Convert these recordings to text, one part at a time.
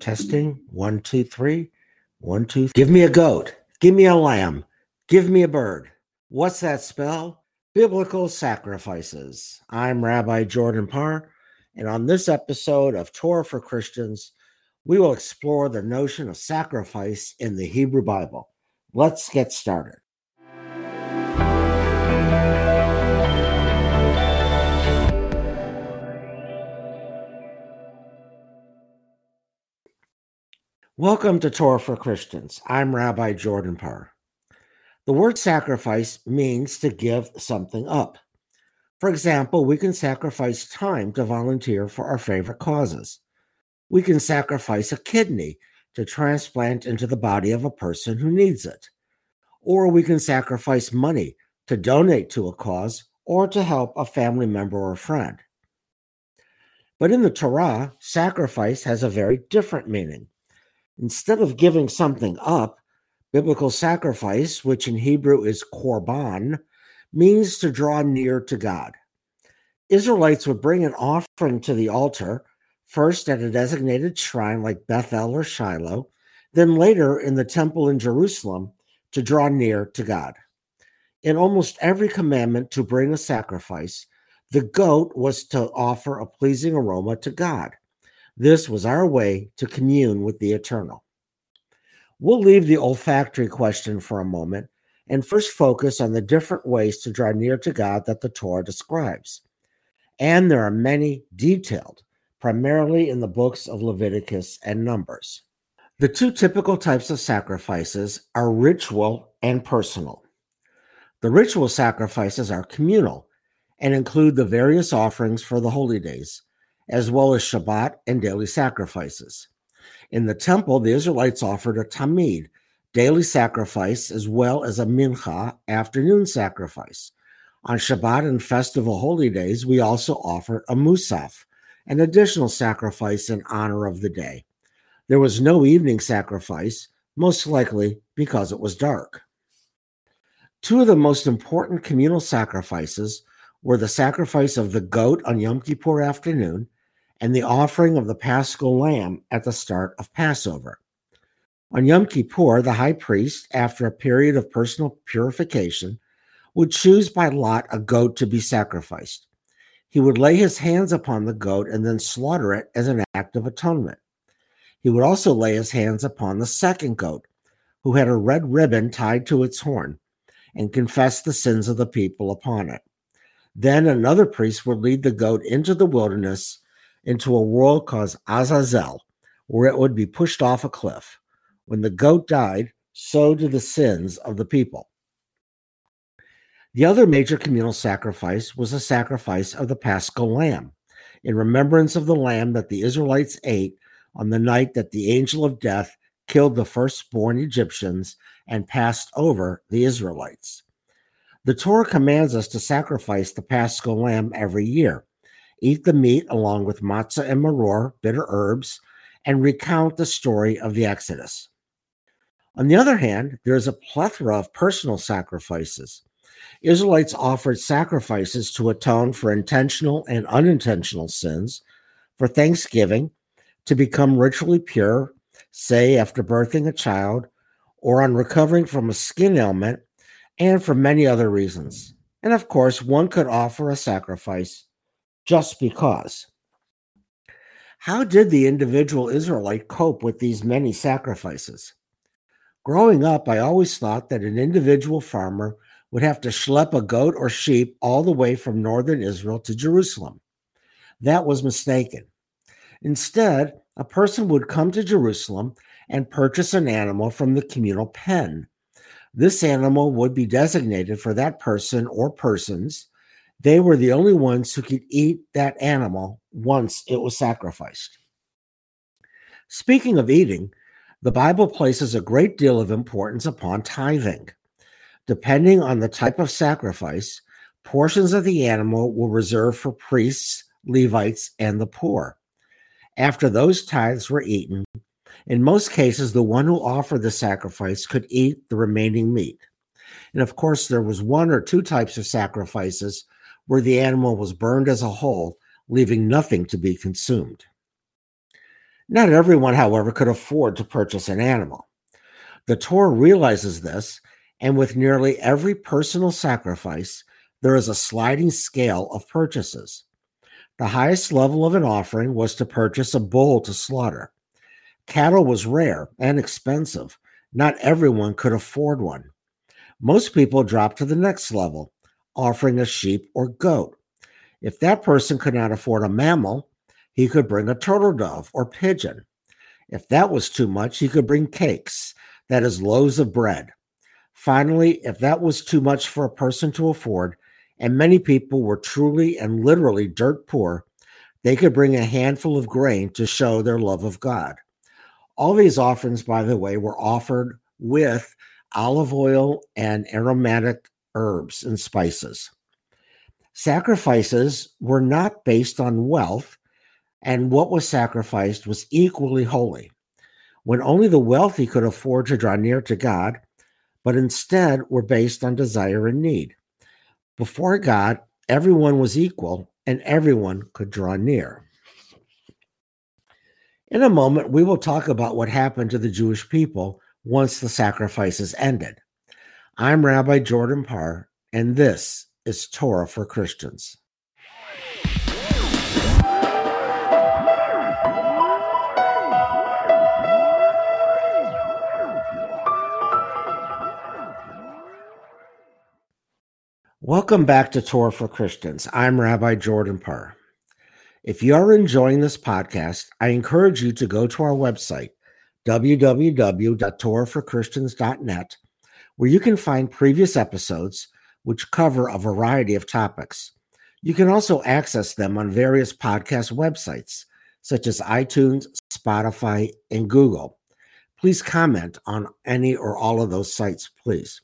Testing one, two, three. One, two. Give me a goat. Give me a lamb. Give me a bird. What's that spell? Biblical sacrifices. I'm Rabbi Jordan Parr, and on this episode of Torah for Christians, we will explore the notion of sacrifice in the Hebrew Bible. Let's get started. Welcome to Torah for Christians. I'm Rabbi Jordan Parr. The word sacrifice means to give something up. For example, we can sacrifice time to volunteer for our favorite causes. We can sacrifice a kidney to transplant into the body of a person who needs it. Or we can sacrifice money to donate to a cause or to help a family member or friend. But in the Torah, sacrifice has a very different meaning. Instead of giving something up, biblical sacrifice, which in Hebrew is korban, means to draw near to God. Israelites would bring an offering to the altar, first at a designated shrine like Bethel or Shiloh, then later in the temple in Jerusalem to draw near to God. In almost every commandment to bring a sacrifice, the goat was to offer a pleasing aroma to God. This was our way to commune with the eternal. We'll leave the olfactory question for a moment and first focus on the different ways to draw near to God that the Torah describes. And there are many detailed, primarily in the books of Leviticus and Numbers. The two typical types of sacrifices are ritual and personal. The ritual sacrifices are communal and include the various offerings for the holy days, as well as Shabbat and daily sacrifices. In the temple, the Israelites offered a tamid, daily sacrifice, as well as a mincha, afternoon sacrifice. On Shabbat and festival holy days, we also offered a musaf, an additional sacrifice in honor of the day. There was no evening sacrifice, most likely because it was dark. Two of the most important communal sacrifices were the sacrifice of the goat on Yom Kippur afternoon and the offering of the paschal lamb at the start of Passover. On Yom Kippur, the high priest, after a period of personal purification, would choose by lot a goat to be sacrificed. He would lay his hands upon the goat and then slaughter it as an act of atonement. He would also lay his hands upon the second goat, who had a red ribbon tied to its horn, and confess the sins of the people upon it. Then another priest would lead the goat into the wilderness into a world called Azazel, where it would be pushed off a cliff. When the goat died, so did the sins of the people. The other major communal sacrifice was the sacrifice of the paschal lamb, in remembrance of the lamb that the Israelites ate on the night that the angel of death killed the firstborn Egyptians and passed over the Israelites. The Torah commands us to sacrifice the paschal lamb every year eat the meat along with matzah and maror, bitter herbs, and recount the story of the Exodus. On the other hand, there is a plethora of personal sacrifices. Israelites offered sacrifices to atone for intentional and unintentional sins, for thanksgiving, to become ritually pure, say after birthing a child, or on recovering from a skin ailment, and for many other reasons. And of course, one could offer a sacrifice just because. How did the individual Israelite cope with these many sacrifices? Growing up, I always thought that an individual farmer would have to schlep a goat or sheep all the way from northern Israel to Jerusalem. That was mistaken. Instead, a person would come to Jerusalem and purchase an animal from the communal pen. This animal would be designated for that person or persons they were the only ones who could eat that animal once it was sacrificed. Speaking of eating, the Bible places a great deal of importance upon tithing. Depending on the type of sacrifice, portions of the animal were reserved for priests, Levites, and the poor. After those tithes were eaten, in most cases, the one who offered the sacrifice could eat the remaining meat. And of course, there was one or two types of sacrifices where the animal was burned as a whole, leaving nothing to be consumed. Not everyone, however, could afford to purchase an animal. The Torah realizes this, and with nearly every personal sacrifice, there is a sliding scale of purchases. The highest level of an offering was to purchase a bull to slaughter. Cattle was rare and expensive. Not everyone could afford one. Most people dropped to the next level, offering a sheep or goat. If that person could not afford a mammal, he could bring a turtle dove or pigeon. If that was too much, he could bring cakes, that is, loaves of bread. Finally, if that was too much for a person to afford, and many people were truly and literally dirt poor, they could bring a handful of grain to show their love of God. All these offerings, by the way, were offered with olive oil and aromatic herbs and spices. Sacrifices were not based on wealth, and what was sacrificed was equally holy. When only the wealthy could afford to draw near to God, but instead were based on desire and need. Before God, everyone was equal and everyone could draw near. In a moment, we will talk about what happened to the Jewish people once the sacrifices ended. I'm Rabbi Jordan Parr, and this is Torah for Christians. Welcome back to Torah for Christians. I'm Rabbi Jordan Parr. If you are enjoying this podcast, I encourage you to go to our website, www.torahforchristians.net, where you can find previous episodes which cover a variety of topics. You can also access them on various podcast websites, such as iTunes, Spotify, and Google. Please comment on any or all of those sites, please.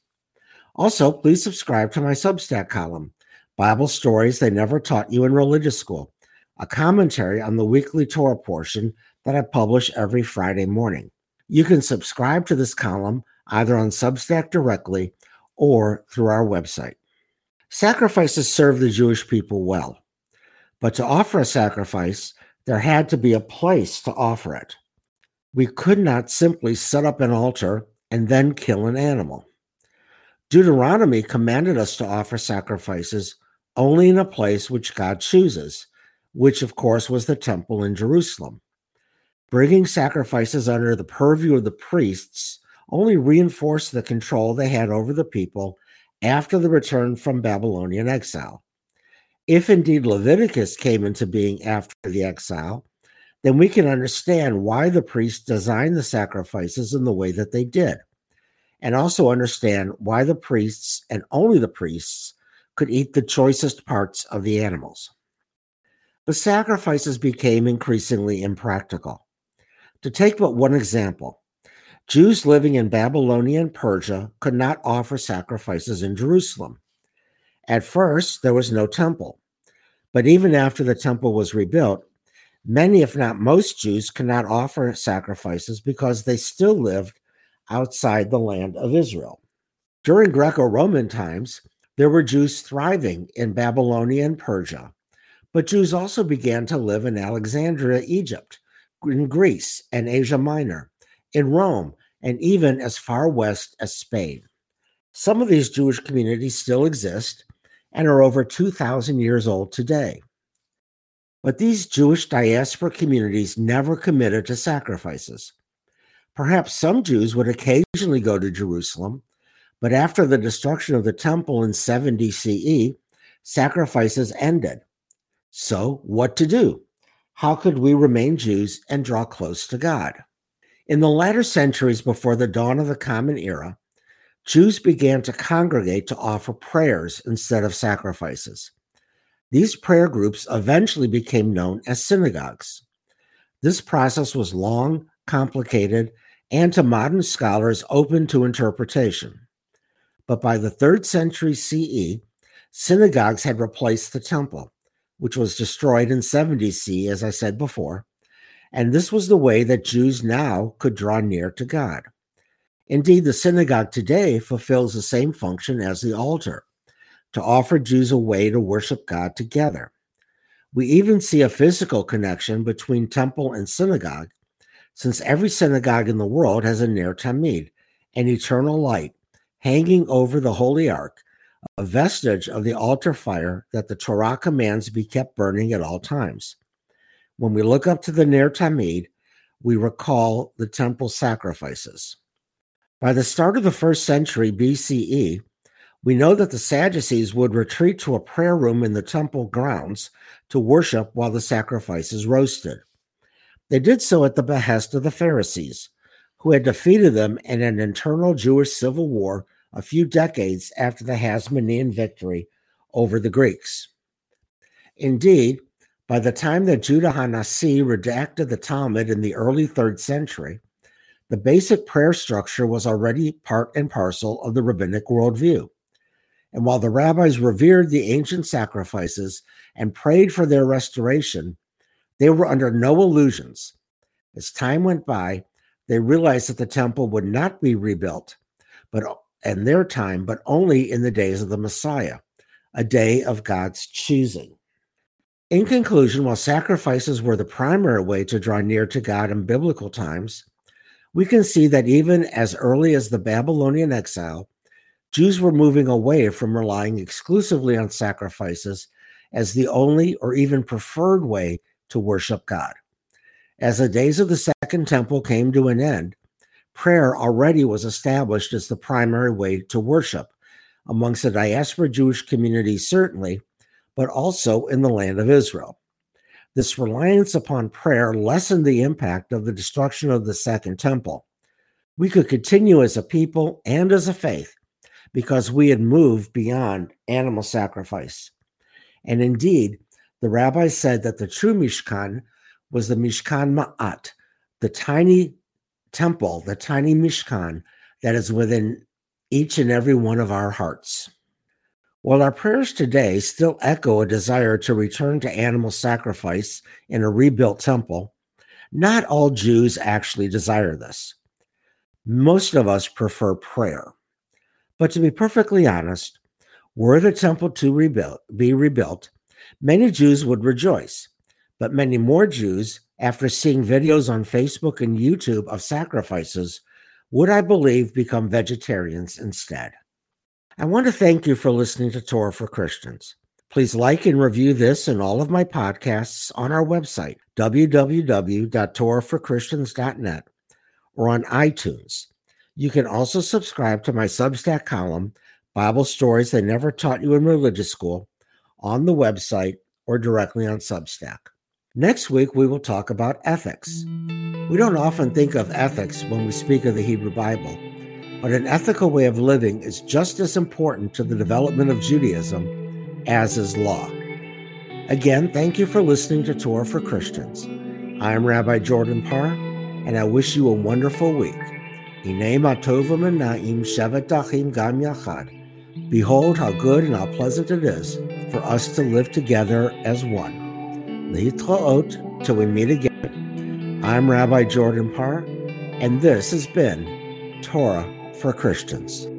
Also, please subscribe to my Substack column, Bible Stories They Never Taught You in Religious School, a commentary on the weekly Torah portion that I publish every Friday morning. You can subscribe to this column either on Substack directly or through our website. Sacrifices serve the Jewish people well, but to offer a sacrifice, there had to be a place to offer it. We could not simply set up an altar and then kill an animal. Deuteronomy commanded us to offer sacrifices only in a place which God chooses, which of course was the temple in Jerusalem. Bringing sacrifices under the purview of the priests only reinforced the control they had over the people after the return from Babylonian exile. If indeed Leviticus came into being after the exile, then we can understand why the priests designed the sacrifices in the way that they did and also understand why the priests and only the priests could eat the choicest parts of the animals. The sacrifices became increasingly impractical. To take but one example, Jews living in Babylonia and Persia could not offer sacrifices in Jerusalem. At first, there was no temple, but even after the temple was rebuilt, many, if not most Jews, could not offer sacrifices because they still lived outside the land of Israel. During Greco Roman times, there were Jews thriving in Babylonia and Persia, but Jews also began to live in Alexandria, Egypt, in Greece and Asia Minor, in Rome, and even as far west as Spain. Some of these Jewish communities still exist and are over 2,000 years old today. But these Jewish diaspora communities never committed to sacrifices. Perhaps some Jews would occasionally go to Jerusalem, but after the destruction of the temple in 70 CE, sacrifices ended. So, what to do? How could we remain Jews and draw close to God? In the latter centuries before the dawn of the Common Era, Jews began to congregate to offer prayers instead of sacrifices. These prayer groups eventually became known as synagogues. This process was long, complicated, and to modern scholars open to interpretation. But by the third century CE, synagogues had replaced the temple, which was destroyed in 70 CE, as I said before, and this was the way that Jews now could draw near to God. Indeed, the synagogue today fulfills the same function as the altar to offer Jews a way to worship God together. We even see a physical connection between temple and synagogue since every synagogue in the world has a Ner Tamid, an eternal light, hanging over the Holy Ark, a vestige of the altar fire that the Torah commands be kept burning at all times. When we look up to the Ner Tamid, we recall the temple sacrifices. By the start of the first century BCE, we know that the Sadducees would retreat to a prayer room in the temple grounds to worship while the sacrifices roasted. They did so at the behest of the Pharisees, who had defeated them in an internal Jewish civil war a few decades after the Hasmonean victory over the Greeks. Indeed, by the time that Judah Hanasi redacted the Talmud in the early third century, the basic prayer structure was already part and parcel of the rabbinic worldview. And while the rabbis revered the ancient sacrifices and prayed for their restoration, they were under no illusions. As time went by, they realized that the temple would not be rebuilt, but in their time, but only in the days of the Messiah, a day of God's choosing. In conclusion, while sacrifices were the primary way to draw near to God in biblical times, we can see that even as early as the Babylonian exile, Jews were moving away from relying exclusively on sacrifices as the only or even preferred way to worship God. As the days of the Second Temple came to an end, prayer already was established as the primary way to worship amongst the diaspora Jewish community, certainly, but also in the land of Israel. This reliance upon prayer lessened the impact of the destruction of the Second Temple. We could continue as a people and as a faith because we had moved beyond animal sacrifice. And indeed, the rabbi said that the true Mishkan was the Mishkan Me'at, the tiny temple, the tiny Mishkan that is within each and every one of our hearts. While our prayers today still echo a desire to return to animal sacrifice in a rebuilt temple, not all Jews actually desire this. Most of us prefer prayer. But to be perfectly honest, were the temple to be rebuilt, many Jews would rejoice. But many more Jews, after seeing videos on Facebook and YouTube of sacrifices, would I believe become vegetarians instead. I want to thank you for listening to Torah for Christians. Please like and review this and all of my podcasts on our website, www.torahforchristians.net, or on iTunes. You can also subscribe to my Substack column, Bible Stories They Never Taught You in Religious School, on the website or directly on Substack. Next week, we will talk about ethics. We don't often think of ethics when we speak of the Hebrew Bible but an ethical way of living is just as important to the development of Judaism as is law. Again, thank you for listening to Torah for Christians. I am Rabbi Jordan Parr, and I wish you a wonderful week. Behold how good and how pleasant it is for us to live together as one. L'hitraot till we meet again. I'm Rabbi Jordan Parr, and this has been Torah for Christians.